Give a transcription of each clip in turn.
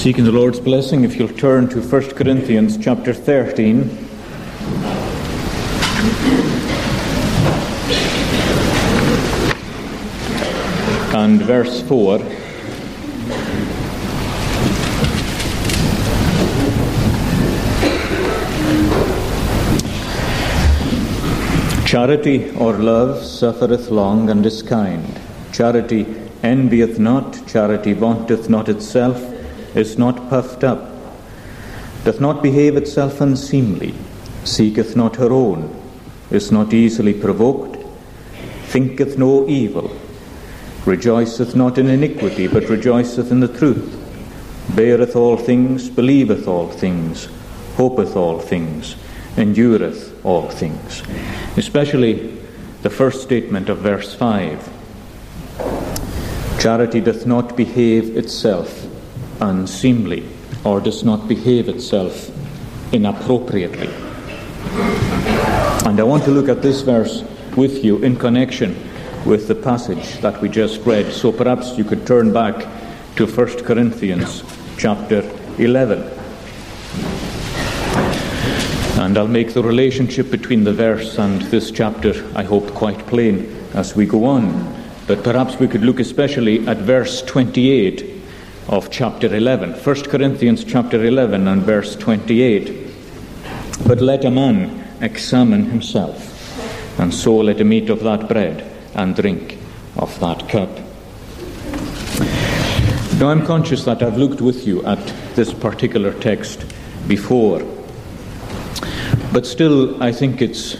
Seeking the Lord's blessing, if you'll turn to 1 Corinthians chapter 13. And verse 4. Charity or love suffereth long and is kind. Charity envieth not, charity vaunteth not itself, is not puffed up, doth not behave itself unseemly, seeketh not her own, is not easily provoked, thinketh no evil, rejoiceth not in iniquity, but rejoiceth in the truth, beareth all things, believeth all things, hopeth all things, endureth all things. Especially the first statement of verse 5. Charity doth not behave itself unseemly or does not behave itself inappropriately. And I want to look at this verse with you in connection with the passage that we just read. So perhaps you could turn back to 1 Corinthians chapter 11. And I'll make the relationship between the verse and this chapter, I hope, quite plain as we go on. But perhaps we could look especially at verse 28 of chapter 11. 1 Corinthians chapter 11 and verse 28. But let a man examine himself, and so let him eat of that bread and drink of that cup. Now I'm conscious that I've looked with you at this particular text before, but still I think it's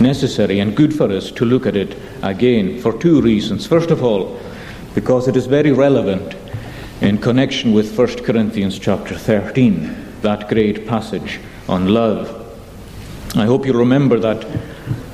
necessary and good for us to look at it again for two reasons. First of all, because it is very relevant in connection with 1 Corinthians chapter 13, that great passage on love. I hope you remember that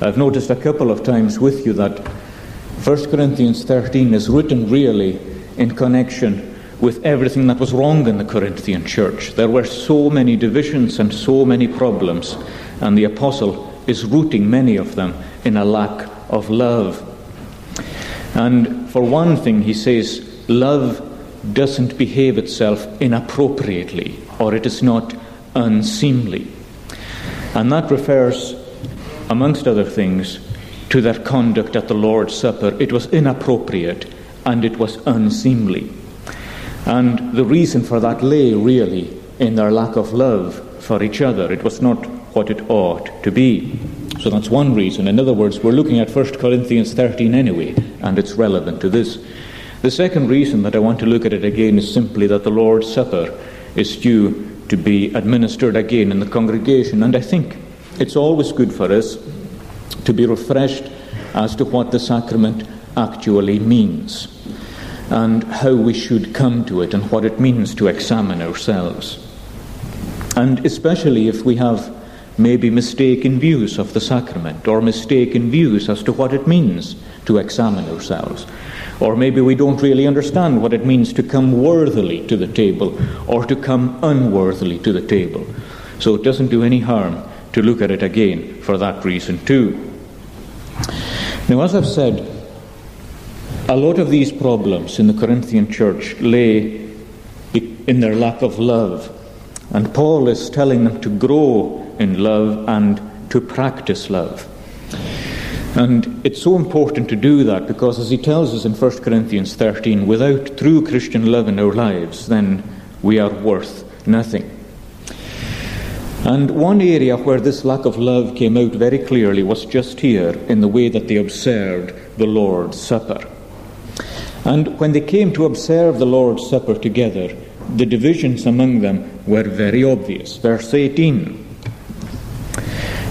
I've noticed a couple of times with you that 1 Corinthians 13 is written really in connection with everything that was wrong in the Corinthian church. There were so many divisions and so many problems, and the apostle is rooting many of them in a lack of love. And for one thing, he says, love doesn't behave itself inappropriately or it is not unseemly. And that refers, amongst other things, to their conduct at the Lord's Supper. It was inappropriate and it was unseemly. And the reason for that lay really in their lack of love for each other. It was not what it ought to be. So that's one reason. In other words, we're looking at 1 Corinthians 13 anyway, and it's relevant to this. The second reason that I want to look at it again is simply that the Lord's Supper is due to be administered again in the congregation. And I think it's always good for us to be refreshed as to what the sacrament actually means and how we should come to it and what it means to examine ourselves. And especially if we have maybe mistaken views of the sacrament or mistaken views as to what it means to examine ourselves. Or maybe we don't really understand what it means to come worthily to the table or to come unworthily to the table. So it doesn't do any harm to look at it again for that reason, too. Now, as I've said, a lot of these problems in the Corinthian church lay in their lack of love. And Paul is telling them to grow in love and to practice love. And it's so important to do that because, as he tells us in 1 Corinthians 13, without true Christian love in our lives, then we are worth nothing. And one area where this lack of love came out very clearly was just here in the way that they observed the Lord's Supper. And when they came to observe the Lord's Supper together, the divisions among them were very obvious. Verse 18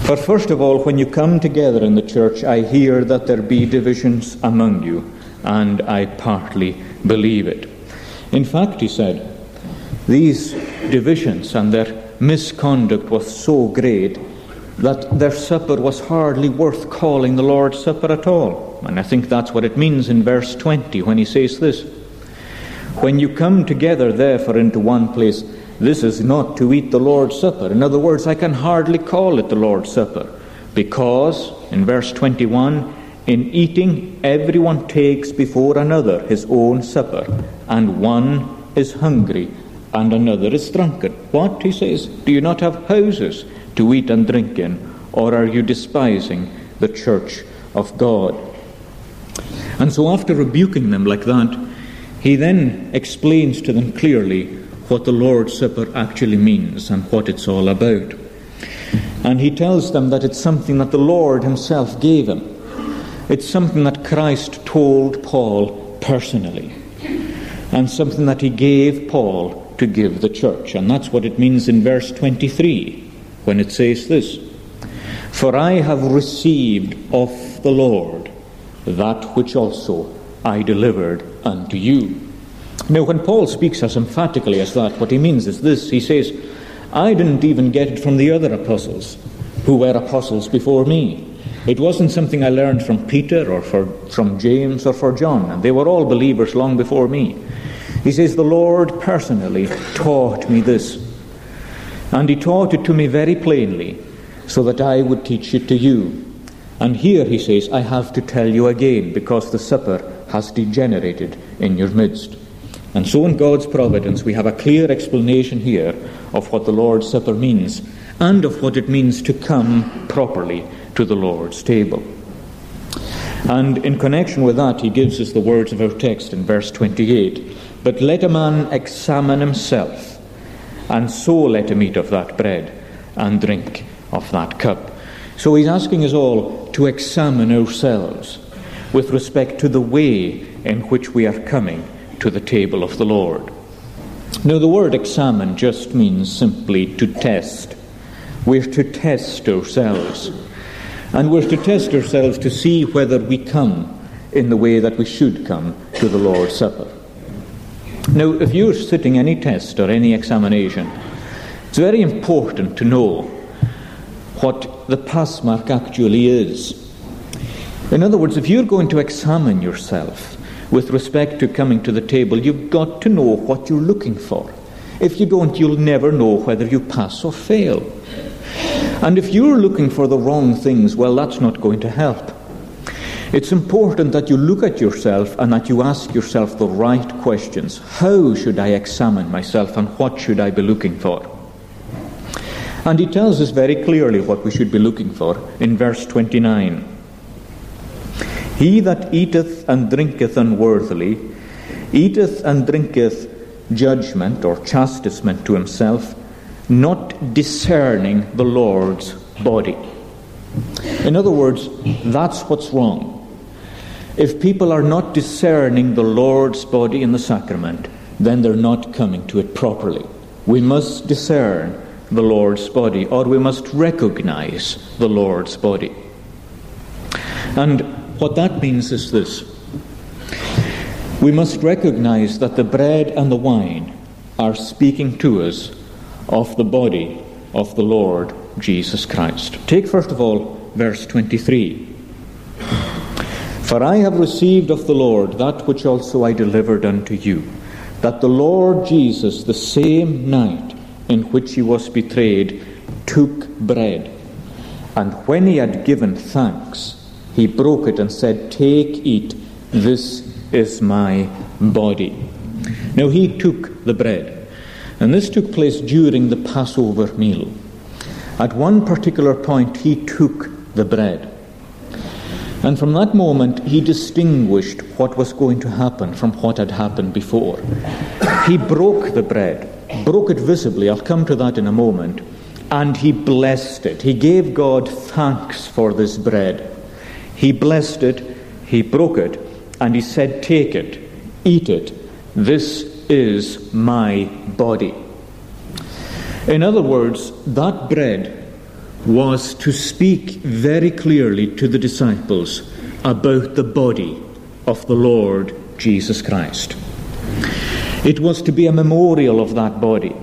for first of all, when you come together in the church, I hear that there be divisions among you, and I partly believe it. In fact, he said, these divisions and their misconduct was so great that their supper was hardly worth calling the Lord's Supper at all. And I think that's what it means in verse 20 when he says this When you come together, therefore, into one place, this is not to eat the Lord's Supper. In other words, I can hardly call it the Lord's Supper because, in verse 21, in eating, everyone takes before another his own supper, and one is hungry and another is drunken. What, he says, do you not have houses to eat and drink in, or are you despising the church of God? And so, after rebuking them like that, he then explains to them clearly what the Lord's Supper actually means and what it's all about. And he tells them that it's something that the Lord himself gave him. It's something that Christ told Paul personally, and something that he gave Paul to give the church. And that's what it means in verse 23 when it says this For I have received of the Lord that which also I delivered unto you. Now, when Paul speaks as emphatically as that, what he means is this he says, I didn't even get it from the other apostles who were apostles before me. It wasn't something I learned from Peter or for, from James or for John, and they were all believers long before me. He says, The Lord personally taught me this. And He taught it to me very plainly, so that I would teach it to you. And here, he says, I have to tell you again, because the supper has degenerated in your midst. And so, in God's providence, we have a clear explanation here of what the Lord's Supper means and of what it means to come properly to the Lord's table. And in connection with that, he gives us the words of our text in verse 28 but let a man examine himself, and so let him eat of that bread and drink of that cup. So he's asking us all to examine ourselves with respect to the way in which we are coming to the table of the Lord. Now, the word examine just means simply to test. We're to test ourselves. And we're to test ourselves to see whether we come in the way that we should come to the Lord's Supper. Now, if you're sitting any test or any examination, it's very important to know what the pass mark actually is. In other words, if you're going to examine yourself with respect to coming to the table, you've got to know what you're looking for. If you don't, you'll never know whether you pass or fail. And if you're looking for the wrong things, well, that's not going to help. It's important that you look at yourself and that you ask yourself the right questions. How should I examine myself and what should I be looking for? And he tells us very clearly what we should be looking for in verse 29. He that eateth and drinketh unworthily eateth and drinketh judgment or chastisement to himself, not discerning the Lord's body. In other words, that's what's wrong. If people are not discerning the Lord's body in the sacrament, then they're not coming to it properly. We must discern the Lord's body, or we must recognize the Lord's body. And what that means is this we must recognize that the bread and the wine are speaking to us of the body of the Lord Jesus Christ. Take first of all verse 23. For I have received of the Lord that which also I delivered unto you, that the Lord Jesus, the same night in which he was betrayed, took bread. And when he had given thanks, he broke it and said, Take, eat, this is my body. Now he took the bread, and this took place during the Passover meal. At one particular point, he took the bread. And from that moment, he distinguished what was going to happen from what had happened before. He broke the bread, broke it visibly, I'll come to that in a moment, and he blessed it. He gave God thanks for this bread. He blessed it, he broke it, and he said, Take it, eat it. This is my body. In other words, that bread was to speak very clearly to the disciples about the body of the Lord Jesus Christ. It was to be a memorial of that body.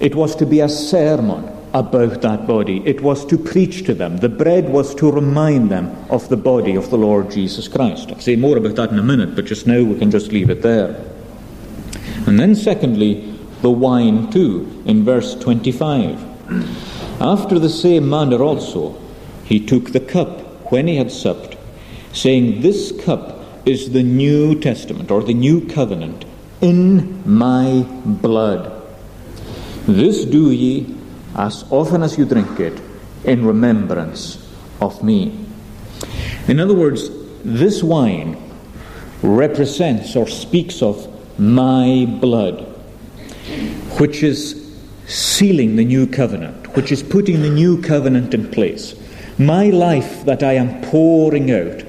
It was to be a sermon about that body. It was to preach to them. The bread was to remind them of the body of the Lord Jesus Christ. I'll say more about that in a minute, but just now we can just leave it there. And then, secondly, the wine too, in verse 25. After the same manner also he took the cup when he had supped, saying, This cup is the New Testament or the New Covenant in my blood. This do ye as often as you drink it in remembrance of me. In other words, this wine represents or speaks of my blood, which is sealing the new covenant, which is putting the new covenant in place. My life that I am pouring out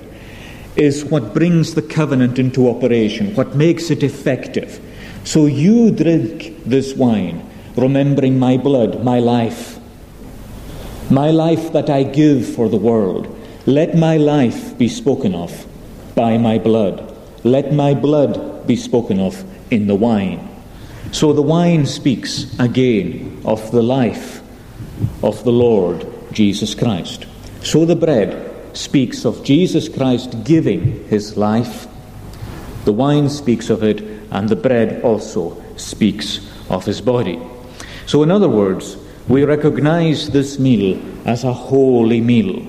is what brings the covenant into operation, what makes it effective. So you drink this wine, remembering my blood, my life, my life that I give for the world. Let my life be spoken of by my blood. Let my blood be spoken of in the wine. So the wine speaks again of the life of the Lord Jesus Christ. So the bread speaks of Jesus Christ giving his life. The wine speaks of it, and the bread also speaks of his body. So, in other words, we recognize this meal as a holy meal.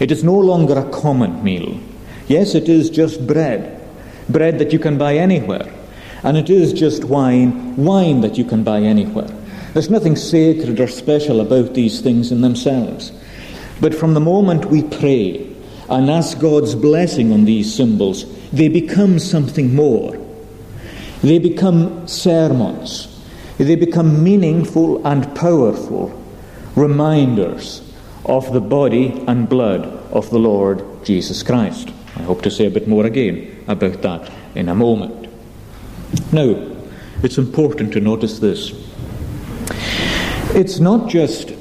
It is no longer a common meal. Yes, it is just bread, bread that you can buy anywhere. And it is just wine, wine that you can buy anywhere. There's nothing sacred or special about these things in themselves. But from the moment we pray and ask God's blessing on these symbols, they become something more. They become sermons. They become meaningful and powerful reminders of the body and blood of the Lord Jesus Christ. I hope to say a bit more again about that in a moment. Now, it's important to notice this. It's not just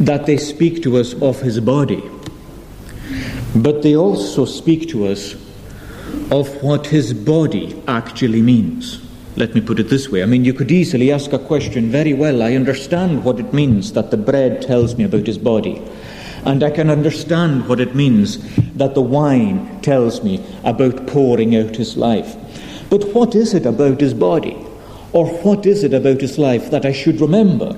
that they speak to us of his body, but they also speak to us of what his body actually means. Let me put it this way. I mean, you could easily ask a question very well. I understand what it means that the bread tells me about his body. And I can understand what it means that the wine tells me about pouring out his life. But what is it about his body? Or what is it about his life that I should remember?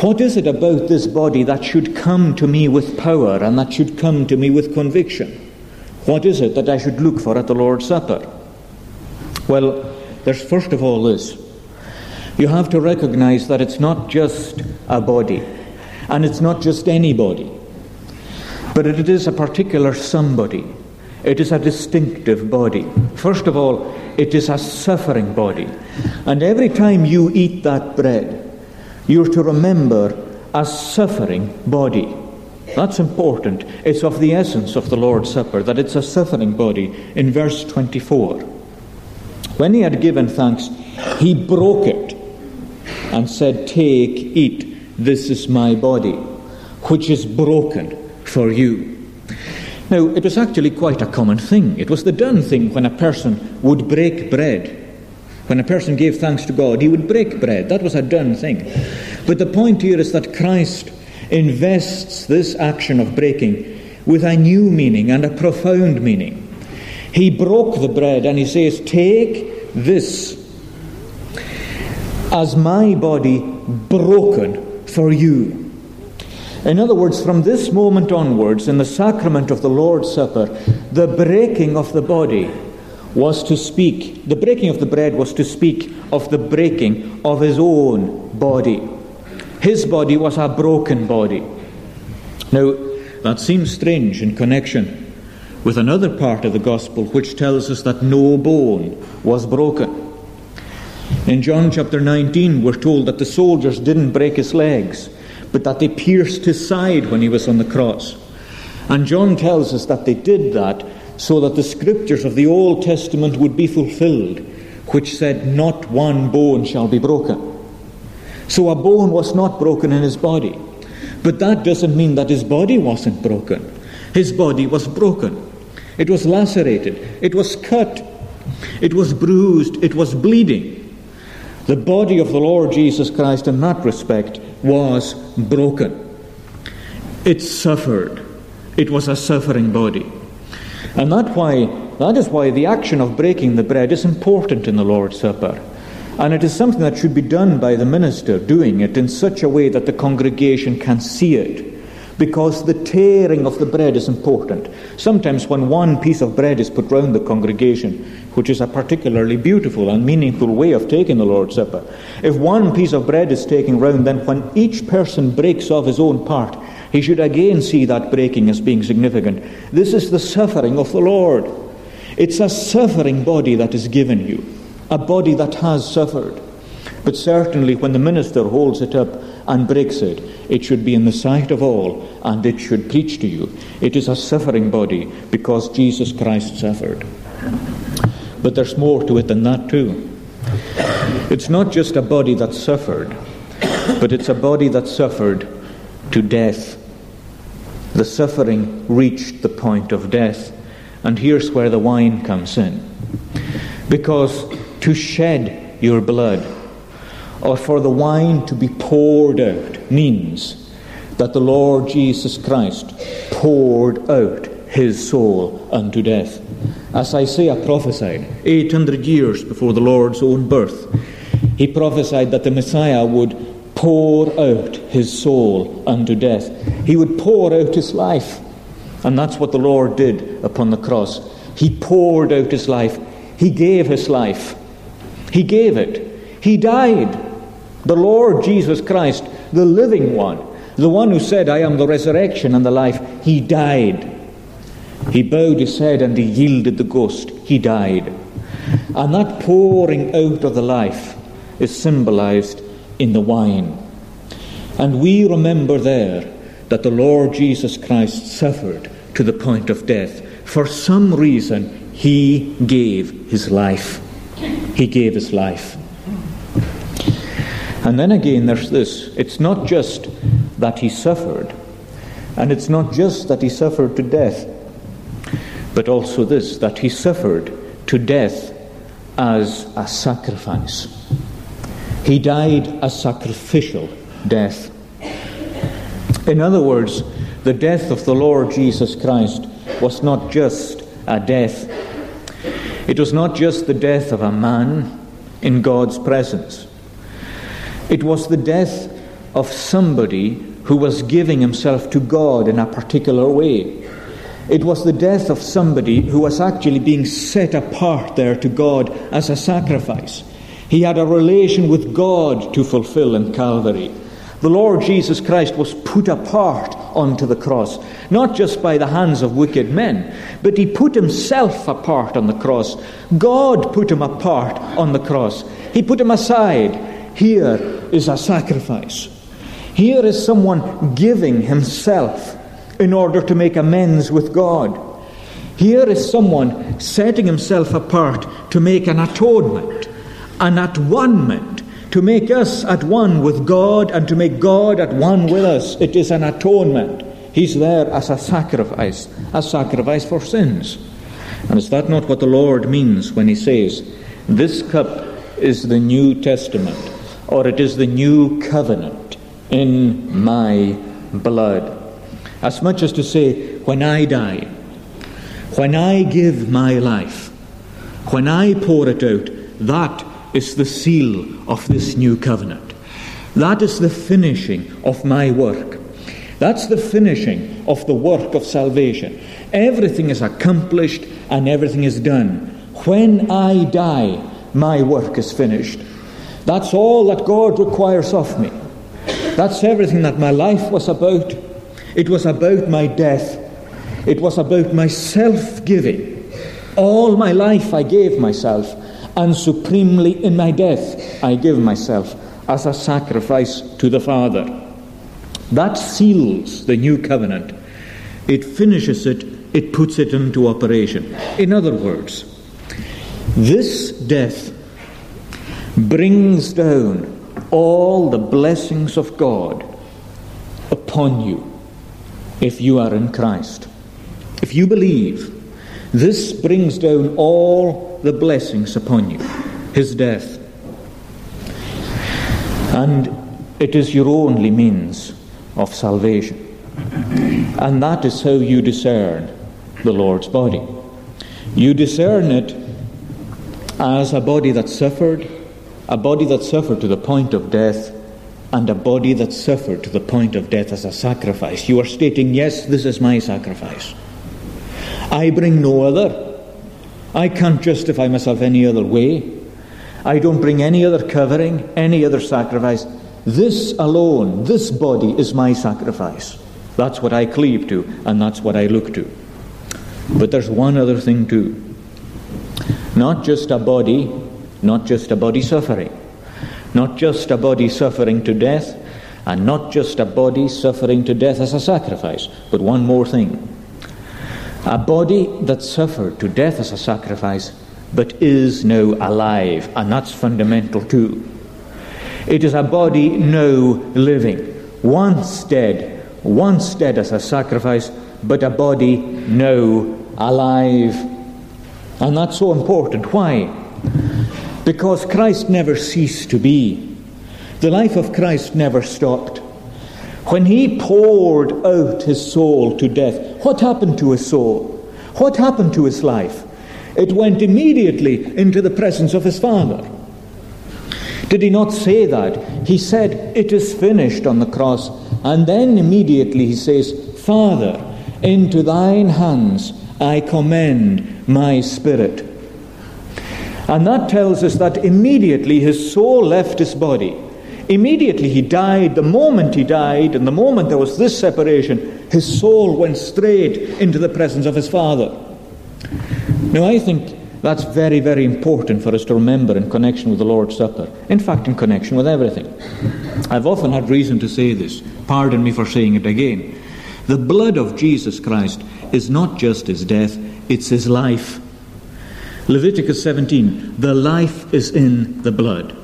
What is it about this body that should come to me with power and that should come to me with conviction? What is it that I should look for at the Lord's Supper? Well, there's first of all this. You have to recognize that it's not just a body, and it's not just anybody, but it is a particular somebody. It is a distinctive body. First of all, it is a suffering body. And every time you eat that bread, you're to remember a suffering body. That's important. It's of the essence of the Lord's Supper that it's a suffering body in verse 24. When he had given thanks, he broke it and said, Take, eat, this is my body, which is broken for you. Now, it was actually quite a common thing. It was the done thing when a person would break bread when a person gave thanks to God, he would break bread. That was a done thing. But the point here is that Christ invests this action of breaking with a new meaning and a profound meaning. He broke the bread and he says, Take this as my body broken for you. In other words, from this moment onwards, in the sacrament of the Lord's Supper, the breaking of the body was to speak, the breaking of the bread was to speak of the breaking of his own body. His body was a broken body. Now, that seems strange in connection with another part of the gospel which tells us that no bone was broken. In John chapter 19, we're told that the soldiers didn't break his legs, but that they pierced his side when he was on the cross. And John tells us that they did that so that the scriptures of the Old Testament would be fulfilled, which said, Not one bone shall be broken. So a bone was not broken in his body. But that doesn't mean that his body wasn't broken. His body was broken. It was lacerated. It was cut. It was bruised. It was bleeding. The body of the Lord Jesus Christ, in that respect, was broken. It suffered. It was a suffering body. And that, why, that is why the action of breaking the bread is important in the Lord's Supper. And it is something that should be done by the minister, doing it in such a way that the congregation can see it. Because the tearing of the bread is important. Sometimes, when one piece of bread is put round the congregation, which is a particularly beautiful and meaningful way of taking the Lord's Supper, if one piece of bread is taken round, then when each person breaks off his own part, he should again see that breaking as being significant. This is the suffering of the Lord. It's a suffering body that is given you, a body that has suffered. But certainly, when the minister holds it up and breaks it, it should be in the sight of all and it should preach to you. It is a suffering body because Jesus Christ suffered. But there's more to it than that, too. It's not just a body that suffered, but it's a body that suffered to death. The suffering reached the point of death. And here's where the wine comes in. Because to shed your blood, or for the wine to be poured out, means that the Lord Jesus Christ poured out his soul unto death. As Isaiah prophesied 800 years before the Lord's own birth, he prophesied that the Messiah would pour out his soul unto death. He would pour out his life. And that's what the Lord did upon the cross. He poured out his life. He gave his life. He gave it. He died. The Lord Jesus Christ, the living one, the one who said, I am the resurrection and the life, he died. He bowed his head and he yielded the ghost. He died. And that pouring out of the life is symbolized in the wine. And we remember there that the Lord Jesus Christ suffered to the point of death. For some reason, he gave his life. He gave his life. And then again, there's this it's not just that he suffered, and it's not just that he suffered to death, but also this that he suffered to death as a sacrifice. He died a sacrificial death. In other words, the death of the Lord Jesus Christ was not just a death, it was not just the death of a man in God's presence. It was the death of somebody who was giving himself to God in a particular way. It was the death of somebody who was actually being set apart there to God as a sacrifice. He had a relation with God to fulfill in Calvary. The Lord Jesus Christ was put apart onto the cross, not just by the hands of wicked men, but he put himself apart on the cross. God put him apart on the cross. He put him aside. Here is a sacrifice. Here is someone giving himself in order to make amends with God. Here is someone setting himself apart to make an atonement, an at one to make us at one with God and to make God at one with us. It is an atonement. He's there as a sacrifice, a sacrifice for sins. And is that not what the Lord means when He says, This cup is the New Testament, or it is the new covenant in my blood? As much as to say, When I die, when I give my life, when I pour it out, that is the seal of this new covenant. That is the finishing of my work. That's the finishing of the work of salvation. Everything is accomplished and everything is done. When I die, my work is finished. That's all that God requires of me. That's everything that my life was about. It was about my death. It was about my self giving. All my life I gave myself and supremely in my death I give myself as a sacrifice to the Father. That seals the new covenant. It finishes it, it puts it into operation. In other words, this death brings down all the blessings of God upon you if you are in Christ. If you believe, this brings down all the blessings upon you, his death. And it is your only means of salvation. And that is how you discern the Lord's body. You discern it as a body that suffered, a body that suffered to the point of death, and a body that suffered to the point of death as a sacrifice. You are stating, Yes, this is my sacrifice. I bring no other. I can't justify myself any other way. I don't bring any other covering, any other sacrifice. This alone, this body is my sacrifice. That's what I cleave to, and that's what I look to. But there's one other thing too. Not just a body, not just a body suffering, not just a body suffering to death, and not just a body suffering to death as a sacrifice, but one more thing. A body that suffered to death as a sacrifice, but is now alive, and that's fundamental too. It is a body now living, once dead, once dead as a sacrifice, but a body now alive. And that's so important. Why? Because Christ never ceased to be. The life of Christ never stopped. When he poured out his soul to death, what happened to his soul? What happened to his life? It went immediately into the presence of his Father. Did he not say that? He said, It is finished on the cross. And then immediately he says, Father, into thine hands I commend my spirit. And that tells us that immediately his soul left his body. Immediately he died, the moment he died, and the moment there was this separation, his soul went straight into the presence of his Father. Now, I think that's very, very important for us to remember in connection with the Lord's Supper. In fact, in connection with everything. I've often had reason to say this. Pardon me for saying it again. The blood of Jesus Christ is not just his death, it's his life. Leviticus 17 the life is in the blood.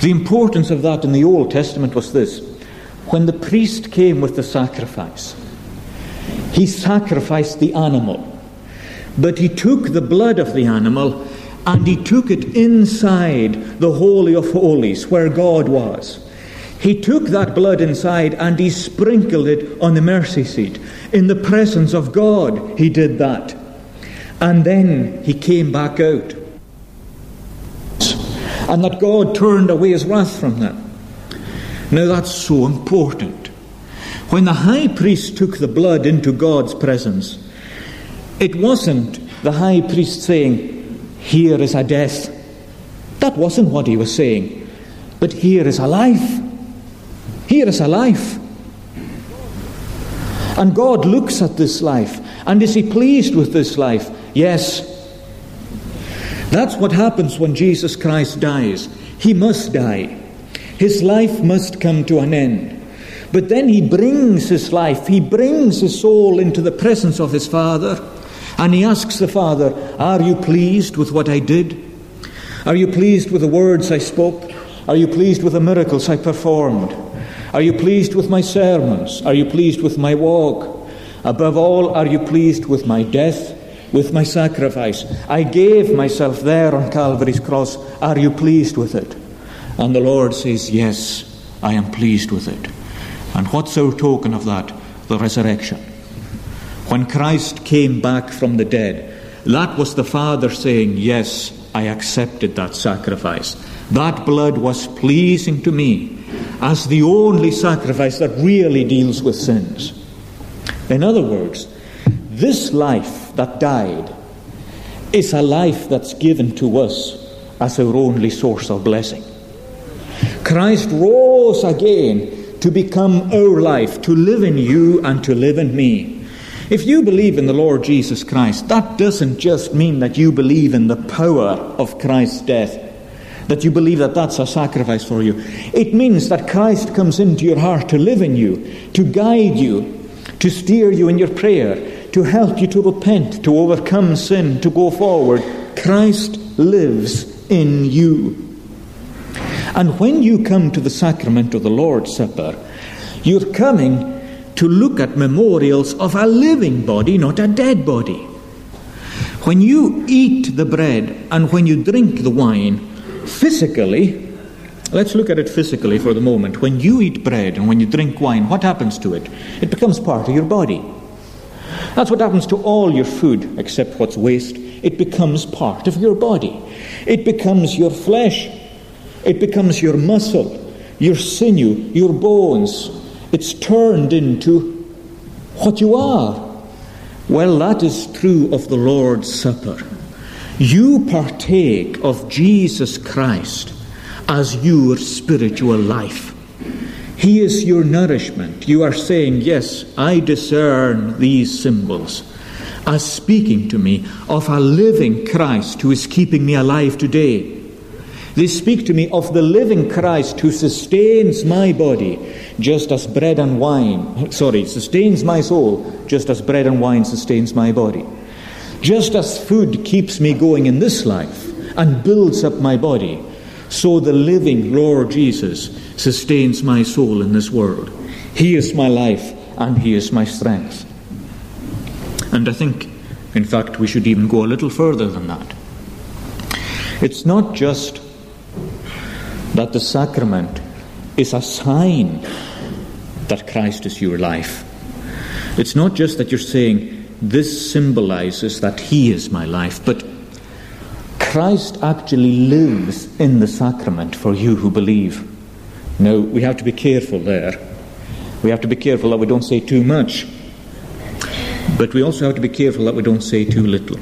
The importance of that in the Old Testament was this when the priest came with the sacrifice, he sacrificed the animal, but he took the blood of the animal and he took it inside the Holy of Holies where God was. He took that blood inside and he sprinkled it on the mercy seat. In the presence of God, he did that. And then he came back out. And that God turned away his wrath from them. Now that's so important. When the high priest took the blood into God's presence, it wasn't the high priest saying, Here is a death. That wasn't what he was saying. But here is a life. Here is a life. And God looks at this life. And is He pleased with this life? Yes. That's what happens when Jesus Christ dies. He must die. His life must come to an end. But then He brings His life, He brings His soul into the presence of His Father. And He asks the Father, Are you pleased with what I did? Are you pleased with the words I spoke? Are you pleased with the miracles I performed? Are you pleased with my sermons? Are you pleased with my walk? Above all, are you pleased with my death, with my sacrifice? I gave myself there on Calvary's cross. Are you pleased with it? And the Lord says, Yes, I am pleased with it. And what's our token of that? The resurrection. When Christ came back from the dead, that was the Father saying, Yes, I accepted that sacrifice. That blood was pleasing to me as the only sacrifice that really deals with sins. In other words, this life that died is a life that's given to us as our only source of blessing. Christ rose again to become our life, to live in you and to live in me. If you believe in the Lord Jesus Christ, that doesn't just mean that you believe in the power of Christ's death that you believe that that's a sacrifice for you. It means that Christ comes into your heart to live in you, to guide you, to steer you in your prayer, to help you to repent, to overcome sin, to go forward. Christ lives in you. And when you come to the sacrament of the Lord's Supper, you're coming to look at memorials of a living body, not a dead body. When you eat the bread and when you drink the wine, physically, let's look at it physically for the moment. When you eat bread and when you drink wine, what happens to it? It becomes part of your body. That's what happens to all your food, except what's waste. It becomes part of your body. It becomes your flesh. It becomes your muscle. your sinew, your bones. It's turned into what you are. Well, that is true of the Lord's Supper. You partake of Jesus Christ as your spiritual life. He is your nourishment. You are saying, Yes, I discern these symbols as speaking to me of a living Christ who is keeping me alive today. They speak to me of the living Christ who sustains my body just as bread and wine, sorry, sustains my soul just as bread and wine sustains my body. Just as food keeps me going in this life and builds up my body, so the living Lord Jesus sustains my soul in this world. He is my life and He is my strength. And I think, in fact, we should even go a little further than that. It's not just that the sacrament is a sign that Christ is your life. It's not just that you're saying, this symbolizes that He is my life, but Christ actually lives in the sacrament for you who believe. Now, we have to be careful there. We have to be careful that we don't say too much, but we also have to be careful that we don't say too little.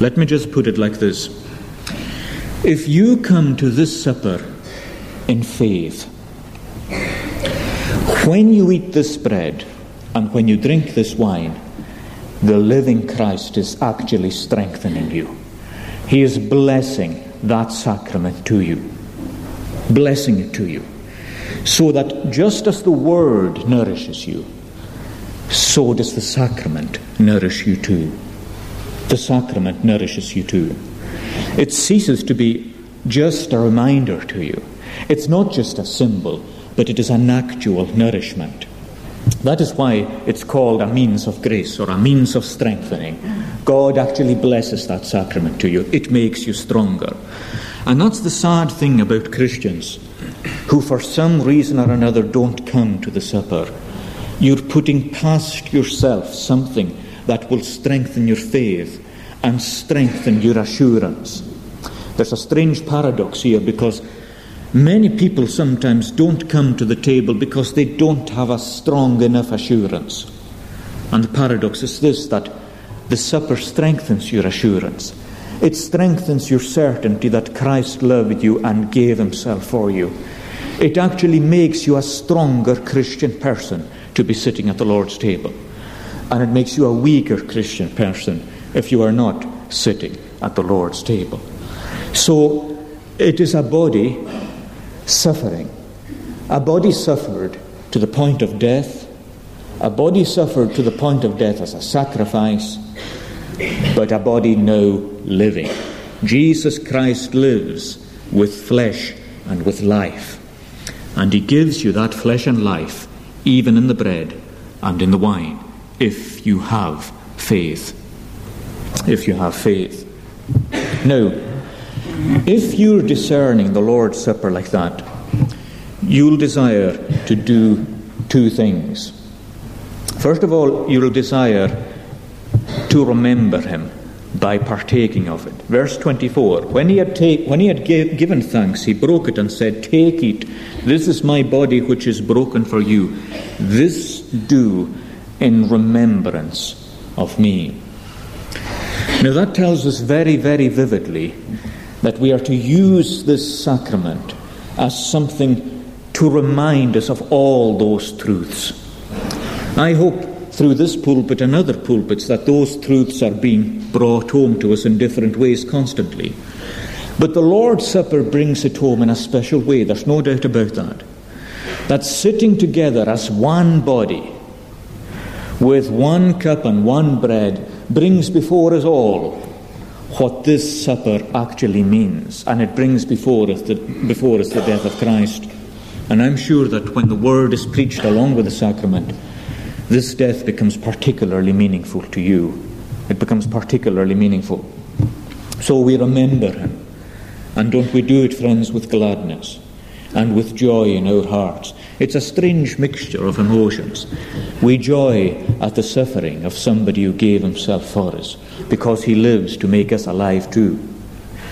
Let me just put it like this If you come to this supper in faith, when you eat this bread and when you drink this wine, the living Christ is actually strengthening you. He is blessing that sacrament to you, blessing it to you, so that just as the Word nourishes you, so does the sacrament nourish you too. The sacrament nourishes you too. It ceases to be just a reminder to you. It's not just a symbol, but it is an actual nourishment. That is why it's called a means of grace or a means of strengthening. God actually blesses that sacrament to you, it makes you stronger. And that's the sad thing about Christians who, for some reason or another, don't come to the supper. You're putting past yourself something that will strengthen your faith and strengthen your assurance. There's a strange paradox here because Many people sometimes don't come to the table because they don't have a strong enough assurance. And the paradox is this that the supper strengthens your assurance. It strengthens your certainty that Christ loved you and gave himself for you. It actually makes you a stronger Christian person to be sitting at the Lord's table. And it makes you a weaker Christian person if you are not sitting at the Lord's table. So it is a body suffering. A body suffered to the point of death. A body suffered to the point of death as a sacrifice, but a body now living. Jesus Christ lives with flesh and with life. And he gives you that flesh and life, even in the bread and in the wine, if you have faith. If you have faith. Now, if you're discerning the Lord's Supper like that, you'll desire to do two things. First of all, you'll desire to remember him by partaking of it. Verse 24 When he had, take, when he had given thanks, he broke it and said, Take, it. This is my body which is broken for you. This do in remembrance of me. Now, that tells us very, very vividly that we are to use this sacrament as something to remind us of all those truths. I hope through this pulpit and other pulpits that those truths are being brought home to us in different ways constantly. But the Lord's Supper brings it home in a special way, there's no doubt about that. That sitting together as one body, with one cup and one bread, brings before us all what this supper actually means, and it brings before us the, before us the death of Christ. And I'm sure that when the word is preached along with the sacrament, this death becomes particularly meaningful to you. It becomes particularly meaningful. So we remember him. And don't we do it, friends, with gladness and with joy in our hearts? It's a strange mixture of emotions. We joy at the suffering of somebody who gave himself for us because he lives to make us alive too.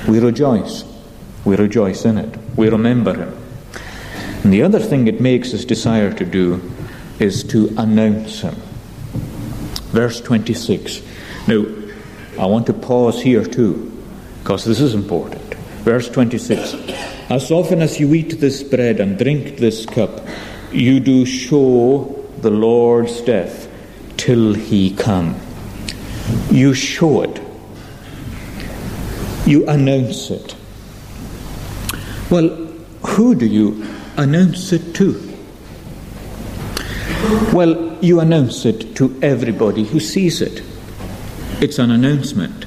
We rejoice. We rejoice in it. We remember him. And the other thing it makes us desire to do is to announce him. Verse 26. Now, I want to pause here too, because this is important. Verse 26 As often as you eat this bread and drink this cup, you do show the Lord's death till he come. You show it, you announce it. Well, who do you announce it to? Well, you announce it to everybody who sees it. It's an announcement.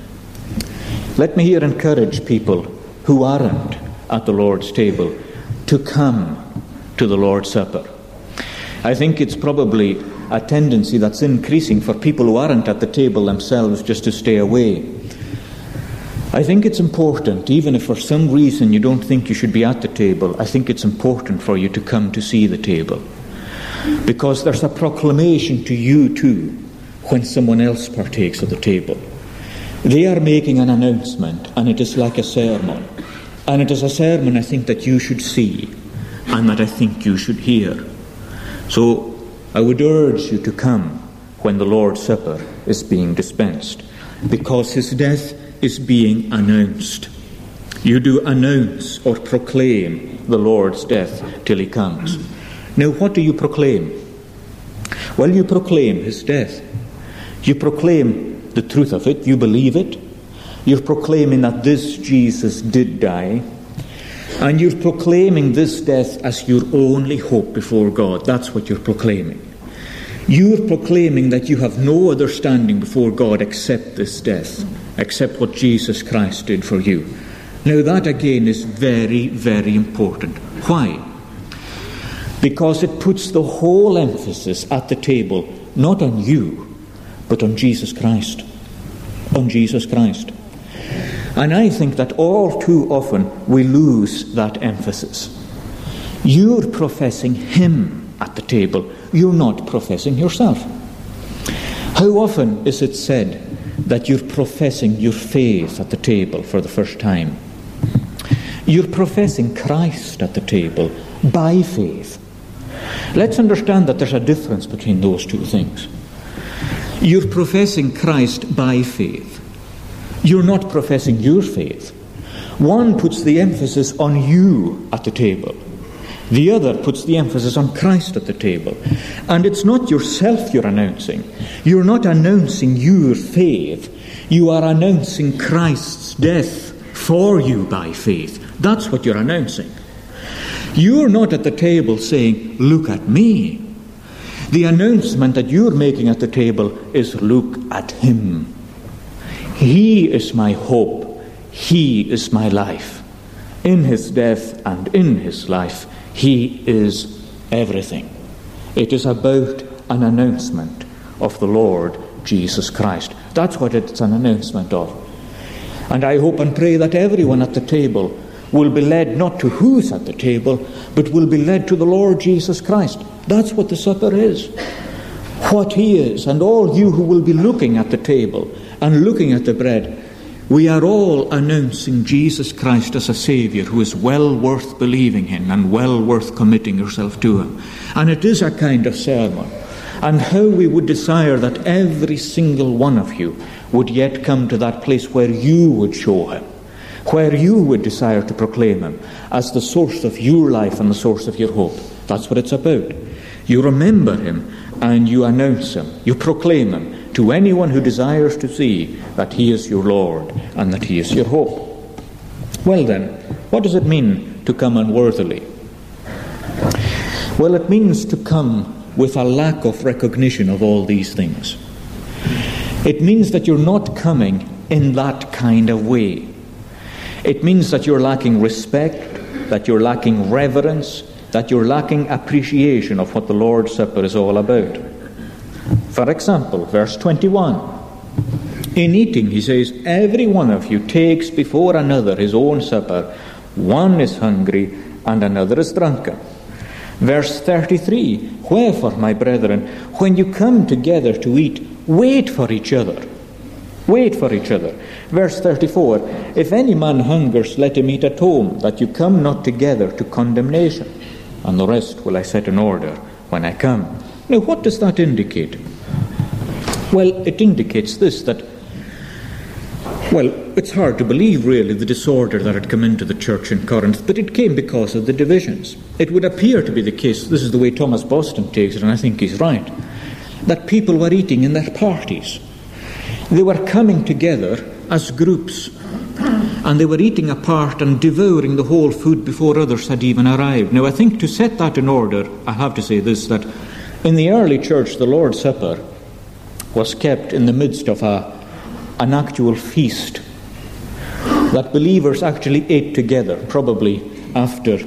Let me here encourage people who aren't at the Lord's table to come to the Lord's Supper. I think it's probably a tendency that's increasing for people who aren't at the table themselves just to stay away. I think it's important, even if for some reason you don't think you should be at the table, I think it's important for you to come to see the table. Because there's a proclamation to you too when someone else partakes of the table. They are making an announcement, and it is like a sermon. And it is a sermon I think that you should see and that I think you should hear. So I would urge you to come when the Lord's Supper is being dispensed, because his death is being announced. You do announce or proclaim the Lord's death till he comes. Now, what do you proclaim? Well, you proclaim his death. You proclaim the truth of it, you believe it, you're proclaiming that this Jesus did die. And you're proclaiming this death as your only hope before God. That's what you're proclaiming. You're proclaiming that you have no other standing before God except this death, except what Jesus Christ did for you. Now, that again is very, very important. Why? Because it puts the whole emphasis at the table not on you, but on Jesus Christ. On Jesus Christ. And I think that all too often we lose that emphasis. You're professing Him at the table, you're not professing yourself. How often is it said that you're professing your faith at the table for the first time? You're professing Christ at the table by faith. Let's understand that there's a difference between those two things. You're professing Christ by faith. You're not professing your faith. One puts the emphasis on you at the table. The other puts the emphasis on Christ at the table. And it's not yourself you're announcing. You're not announcing your faith. You are announcing Christ's death for you by faith. That's what you're announcing. You're not at the table saying, Look at me. The announcement that you're making at the table is, Look at him. He is my hope. He is my life. In his death and in his life, he is everything. It is about an announcement of the Lord Jesus Christ. That's what it's an announcement of. And I hope and pray that everyone at the table will be led not to who's at the table, but will be led to the Lord Jesus Christ. That's what the supper is. What He is, and all you who will be looking at the table and looking at the bread, we are all announcing Jesus Christ as a Saviour who is well worth believing in and well worth committing yourself to Him. And it is a kind of sermon. And how we would desire that every single one of you would yet come to that place where you would show Him, where you would desire to proclaim Him as the source of your life and the source of your hope. That's what it's about. You remember Him and you announce Him, you proclaim Him, to anyone who desires to see that He is your Lord and that He is your hope. Well, then, what does it mean to come unworthily? Well, it means to come with a lack of recognition of all these things. It means that you're not coming in that kind of way. It means that you're lacking respect, that you're lacking reverence, that you're lacking appreciation of what the Lord's Supper is all about. For example, verse 21. In eating, he says, Every one of you takes before another his own supper. One is hungry and another is drunken. Verse 33 Wherefore, my brethren, when you come together to eat, wait for each other. Wait for each other. Verse 34 If any man hungers, let him eat at home, that you come not together to condemnation. and the rest will I set in order when I come. Now, what does that indicate? Well, it indicates this that, well, it's hard to believe really the disorder that had come into the church in Corinth, but it came because of the divisions. It would appear to be the case, this is the way Thomas Boston takes it, and I think he's right, that people were eating in their parties. They were coming together as groups and they were eating apart and devouring the whole food before others had even arrived. Now, I think to set that in order, I have to say this that in the early church, the Lord's Supper was kept in the midst of a, an actual feast that believers actually ate together, probably after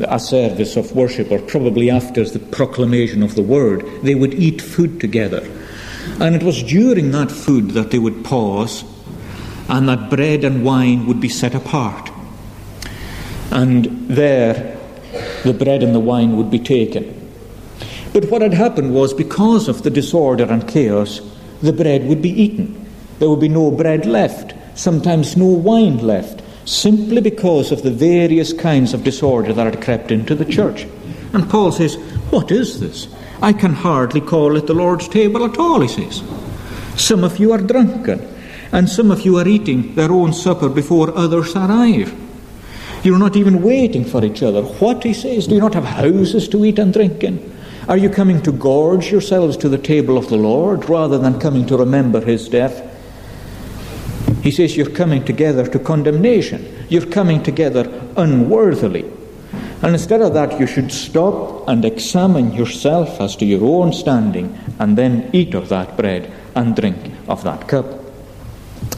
a service of worship or probably after the proclamation of the word. They would eat food together. And it was during that food that they would pause and that bread and wine would be set apart. And there, the bread and the wine would be taken. But what had happened was because of the disorder and chaos, the bread would be eaten. There would be no bread left, sometimes no wine left, simply because of the various kinds of disorder that had crept into the church. And Paul says, What is this? I can hardly call it the Lord's table at all, he says. Some of you are drunken and some of you are eating their own supper before others arrive. You're not even waiting for each other. What, he says, do you not have houses to eat and drink in? Are you coming to gorge yourselves to the table of the Lord rather than coming to remember his death? He says you're coming together to condemnation. You're coming together unworthily. And instead of that, you should stop and examine yourself as to your own standing and then eat of that bread and drink of that cup.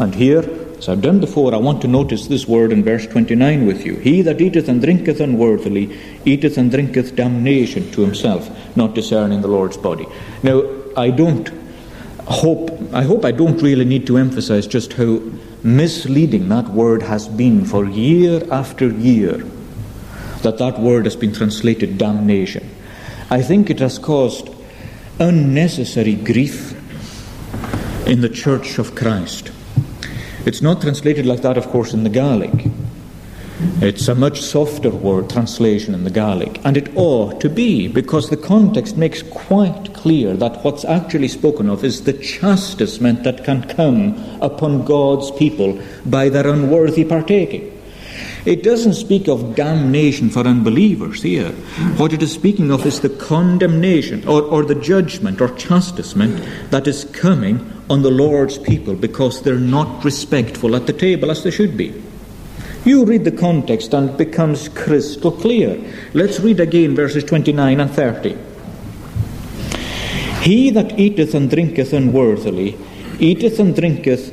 And here, as I've done before, I want to notice this word in verse 29 with you. He that eateth and drinketh unworthily eateth and drinketh damnation to himself, not discerning the Lord's body. Now, I don't hope, I hope I don't really need to emphasize just how misleading that word has been for year after year, that that word has been translated damnation. I think it has caused unnecessary grief in the church of Christ. It's not translated like that, of course, in the Gaelic. It's a much softer word translation in the Gaelic, and it ought to be because the context makes quite clear that what's actually spoken of is the chastisement that can come upon God's people by their unworthy partaking. It doesn't speak of damnation for unbelievers here. What it is speaking of is the condemnation or, or the judgment or chastisement that is coming on the Lord's people because they're not respectful at the table as they should be. You read the context and it becomes crystal clear. Let's read again verses 29 and 30. He that eateth and drinketh unworthily eateth and drinketh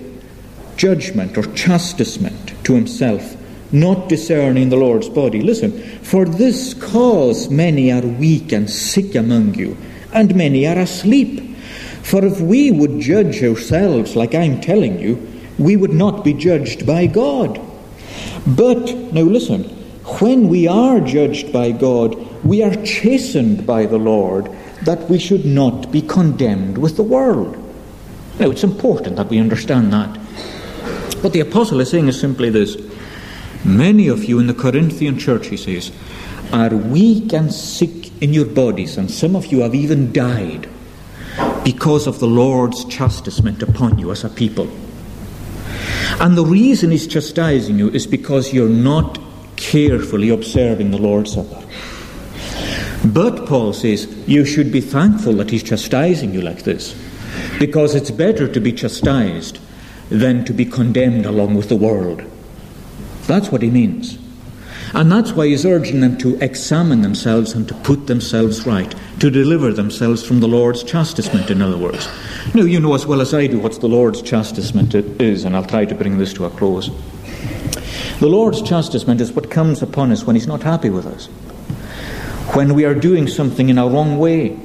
judgment or chastisement to himself not discerning the Lord's body. Listen, for this cause many are weak and sick among you, and many are asleep. For if we would judge ourselves like I'm telling you, we would not be judged by God. But, now listen, when we are judged by God, we are chastened by the Lord that we should not be condemned with the world. Now, it's important that we understand that. What the apostle is saying is simply this Many of you in the Corinthian church, he says, are weak and sick in your bodies, and some of you have even died because of the Lord's chastisement upon you as a people. And the reason he's chastising you is because you're not carefully observing the Lord's Supper. But, Paul says, you should be thankful that he's chastising you like this, because it's better to be chastised than to be condemned along with the world. That's what he means. And that's why he's urging them to examine themselves and to put themselves right, to deliver themselves from the Lord's chastisement, in other words. Now, you know as well as I do what the Lord's chastisement is, and I'll try to bring this to a close. The Lord's chastisement is what comes upon us when he's not happy with us, when we are doing something in a wrong way,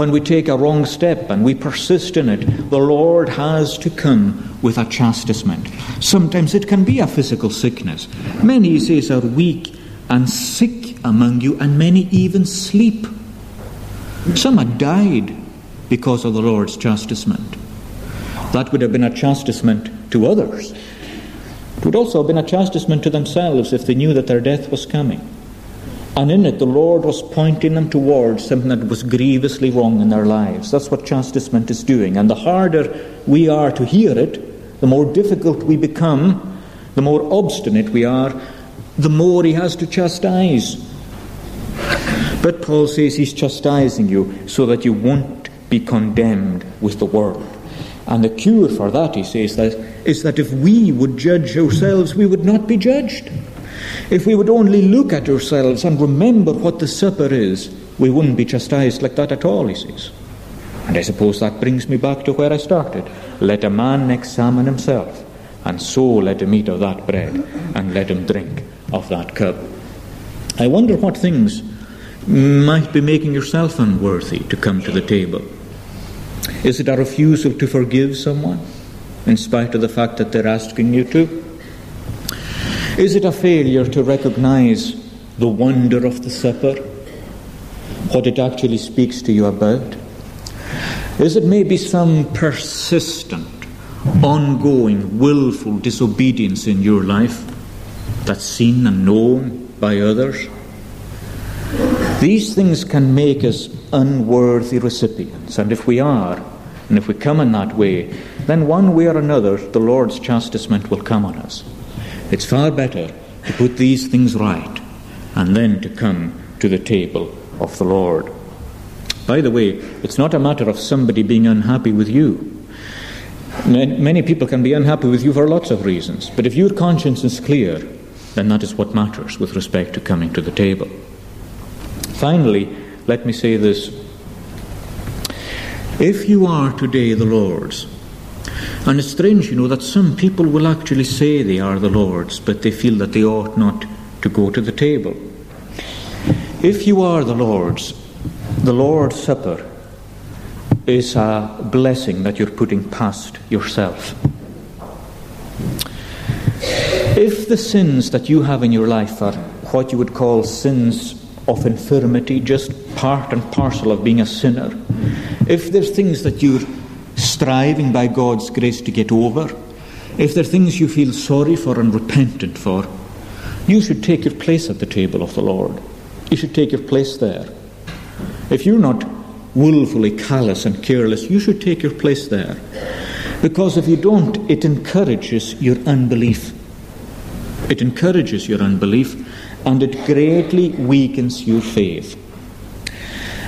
when we take a wrong step and we persist in it, the Lord has to come with a chastisement. Sometimes it can be a physical sickness. Many, he says, are weak and sick among you, and many even sleep. Some have died because of the Lord's chastisement. That would have been a chastisement to others. It would also have been a chastisement to themselves if they knew that their death was coming. And in it, the Lord was pointing them towards something that was grievously wrong in their lives. That's what chastisement is doing. And the harder we are to hear it, the more difficult we become, the more obstinate we are, the more He has to chastise. But Paul says He's chastising you so that you won't be condemned with the world. And the cure for that, he says, is that if we would judge ourselves, we would not be judged. If we would only look at ourselves and remember what the supper is, we wouldn't be chastised like that at all, he says. And I suppose that brings me back to where I started. Let a man examine himself, and so let him eat of that bread, and let him drink of that cup. I wonder what things might be making yourself unworthy to come to the table. Is it a refusal to forgive someone, in spite of the fact that they're asking you to? Is it a failure to recognize the wonder of the supper? What it actually speaks to you about? Is it maybe some persistent, ongoing, willful disobedience in your life that's seen and known by others? These things can make us unworthy recipients, and if we are, and if we come in that way, then one way or another the Lord's chastisement will come on us. It's far better to put these things right and then to come to the table of the Lord. By the way, it's not a matter of somebody being unhappy with you. Many people can be unhappy with you for lots of reasons, but if your conscience is clear, then that is what matters with respect to coming to the table. Finally, let me say this. If you are today the Lord's, and it's strange, you know, that some people will actually say they are the Lord's, but they feel that they ought not to go to the table. If you are the Lord's, the Lord's Supper is a blessing that you're putting past yourself. If the sins that you have in your life are what you would call sins of infirmity, just part and parcel of being a sinner, if there's things that you're striving by God's grace to get over, if there are things you feel sorry for and repentant for, you should take your place at the table of the Lord. You should take your place there. If you're not willfully callous and careless, you should take your place there. Because if you don't, it encourages your unbelief. It encourages your unbelief and it greatly weakens your faith.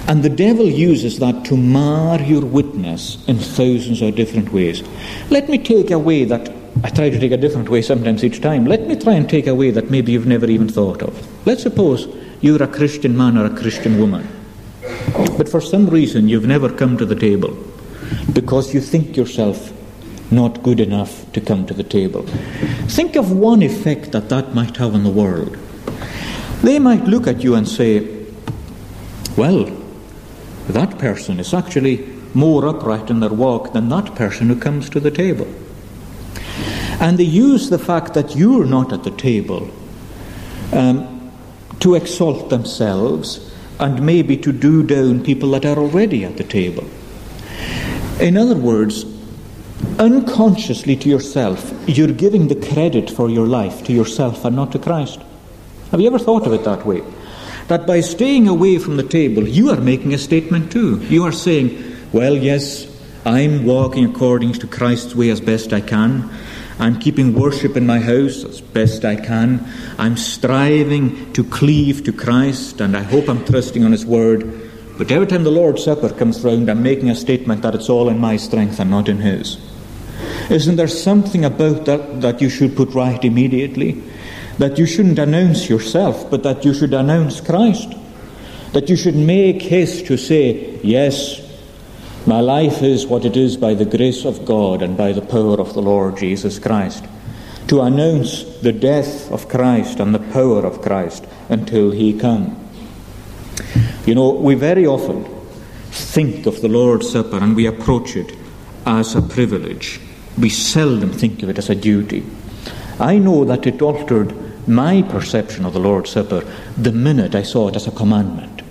And the devil uses that to mar your witness in thousands of different ways. Let me take away that, I try to take a different way sometimes each time. Let me try and take away that maybe you've never even thought of. Let's suppose you're a Christian man or a Christian woman, but for some reason you've never come to the table because you think yourself not good enough to come to the table. Think of one effect that that might have on the world. They might look at you and say, Well, that person is actually more upright in their walk than that person who comes to the table. And they use the fact that you're not at the table um, to exalt themselves and maybe to do down people that are already at the table. In other words, unconsciously to yourself, you're giving the credit for your life to yourself and not to Christ. Have you ever thought of it that way? That by staying away from the table, you are making a statement too. You are saying, Well, yes, I'm walking according to Christ's way as best I can. I'm keeping worship in my house as best I can. I'm striving to cleave to Christ, and I hope I'm trusting on His word. But every time the Lord's Supper comes round, I'm making a statement that it's all in my strength and not in His. Isn't there something about that that you should put right immediately? That you shouldn't announce yourself, but that you should announce Christ. That you should make haste to say, Yes, my life is what it is by the grace of God and by the power of the Lord Jesus Christ. To announce the death of Christ and the power of Christ until he come. You know, we very often think of the Lord's Supper and we approach it as a privilege. We seldom think of it as a duty. I know that it altered my perception of the Lord's Supper the minute I saw it as a commandment.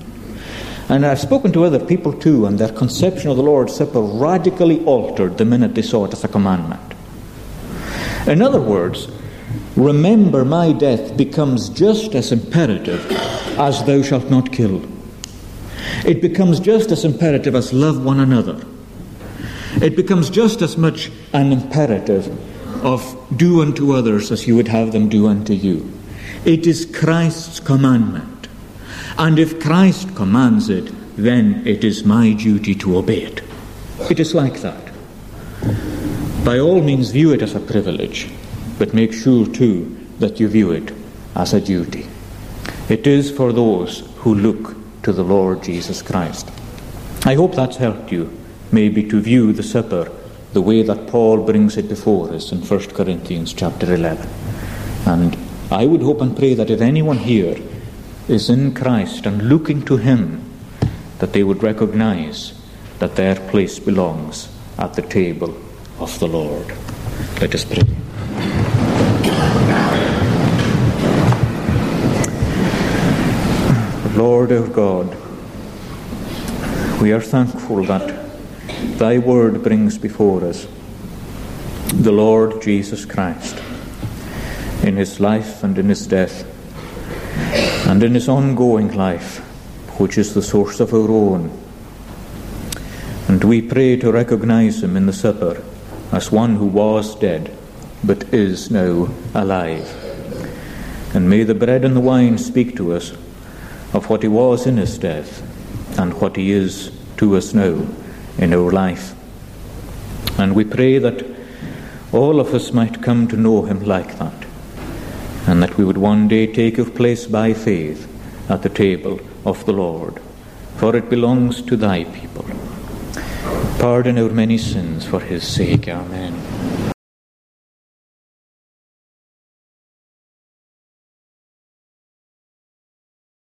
And I've spoken to other people too, and their conception of the Lord's Supper radically altered the minute they saw it as a commandment. In other words, remember my death becomes just as imperative as thou shalt not kill. It becomes just as imperative as love one another. It becomes just as much an imperative of do unto others as you would have them do unto you. It is Christ's commandment. And if Christ commands it, then it is my duty to obey it. It is like that. By all means, view it as a privilege, but make sure too that you view it as a duty. It is for those who look to the Lord Jesus Christ. I hope that's helped you, maybe to view the supper the way that Paul brings it before us in 1 Corinthians chapter 11. And I would hope and pray that if anyone here is in Christ and looking to Him, that they would recognize that their place belongs at the table of the Lord. Let us pray. Lord our God, we are thankful that Thy word brings before us the Lord Jesus Christ in his life and in his death and in his ongoing life, which is the source of our own. And we pray to recognize him in the supper as one who was dead but is now alive. And may the bread and the wine speak to us of what he was in his death and what he is to us now in our life. And we pray that all of us might come to know him like that, and that we would one day take our place by faith at the table of the Lord, for it belongs to thy people. Pardon our many sins for his sake. Amen.